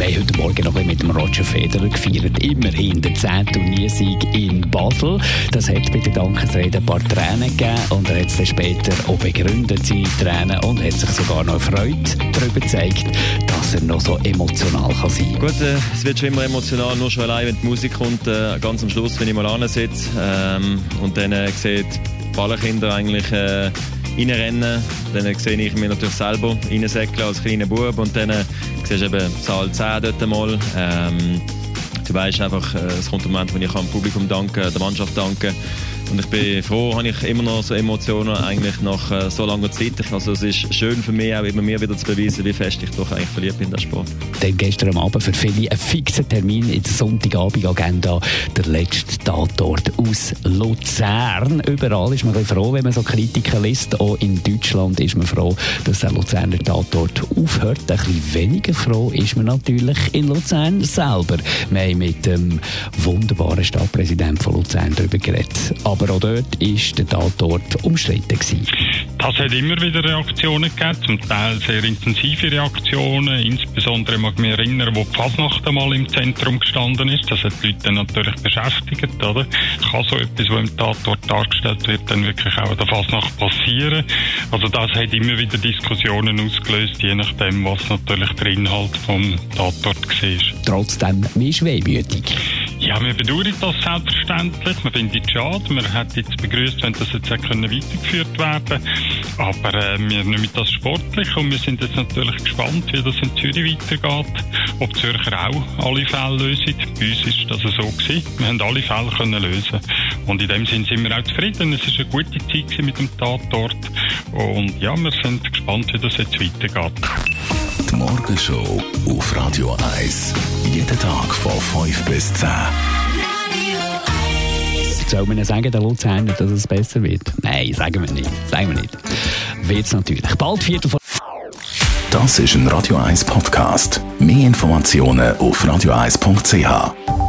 Wir haben heute Morgen noch mit dem Roger Federer gefeiert. Immerhin der 10. Turniersieg in Basel. Das hat bei der Dankesrede ein paar Tränen gegeben und er hat es dann später auch begründet, seine Tränen, und hat sich sogar noch Freude darüber gezeigt, dass er noch so emotional kann sein kann. Gut, äh, es wird schon immer emotional, nur schon allein, wenn die Musik kommt, äh, ganz am Schluss, wenn ich mal ansitze ähm, und dann äh, sieht alle Kinder eigentlich äh, reinrennen. Dann sehe ich mich natürlich selber reinsäckeln als kleiner Bub und dann äh, siehst du eben Zahl 10 dort mal. Ähm, du weißt einfach, äh, es kommt ein Moment, wo ich dem Publikum danken, der Mannschaft danken und ich bin froh, habe ich immer noch so Emotionen eigentlich nach äh, so langer Zeit. Also es ist schön für mich auch immer mir wieder zu beweisen, wie fest ich doch eigentlich verliebt bin in den Sport. Dann gestern Abend für viele ein fixer Termin in der Sonntagabend-Agenda. Der letzte Tatort aus Luzern. Überall ist man froh, wenn man so Kritiken liest. Auch in Deutschland ist man froh, dass der Luzerner Tatort aufhört. Ein bisschen weniger froh ist man natürlich in Luzern selber. Wir haben mit dem wunderbaren Stadtpräsidenten von Luzern darüber geredet. Aber auch dort war der Tatort umstritten. Gewesen. Das hat immer wieder Reaktionen gegeben, zum Teil sehr intensive Reaktionen. Insbesondere mag ich mich erinnern, wo die Fasnacht einmal im Zentrum gestanden ist. Das hat die Leute natürlich beschäftigt. Oder? Kann so etwas, was im Tatort dargestellt wird, dann wirklich auch in der Fasnacht passieren? Also das hat immer wieder Diskussionen ausgelöst, je nachdem, was natürlich der Inhalt vom Tatort war. Trotzdem, wie schwermütig. Ja, wir bedauern das selbstverständlich. Wir finden es schade. Wir hätten jetzt begrüßt, wenn das jetzt können weitergeführt werden Aber äh, wir nehmen das sportlich und wir sind jetzt natürlich gespannt, wie das in Zürich weitergeht. Ob Zürcher auch alle Fälle lösen. Bei uns ist das so gewesen. Wir haben alle Fälle können lösen. Und in dem Sinne sind wir auch zufrieden. Es war eine gute Zeit mit dem Tatort. Und ja, wir sind gespannt, wie das jetzt weitergeht. Die Morgenshow auf Radio 1. Jeden Tag von 5 bis 10. Soll man sagen, der Luzerner, dass es besser wird? Nein, sagen wir nicht. Sagen wir nicht. Wird es natürlich. Bald Viertel von Das ist ein Radio 1 Podcast. Mehr Informationen auf radio1.ch.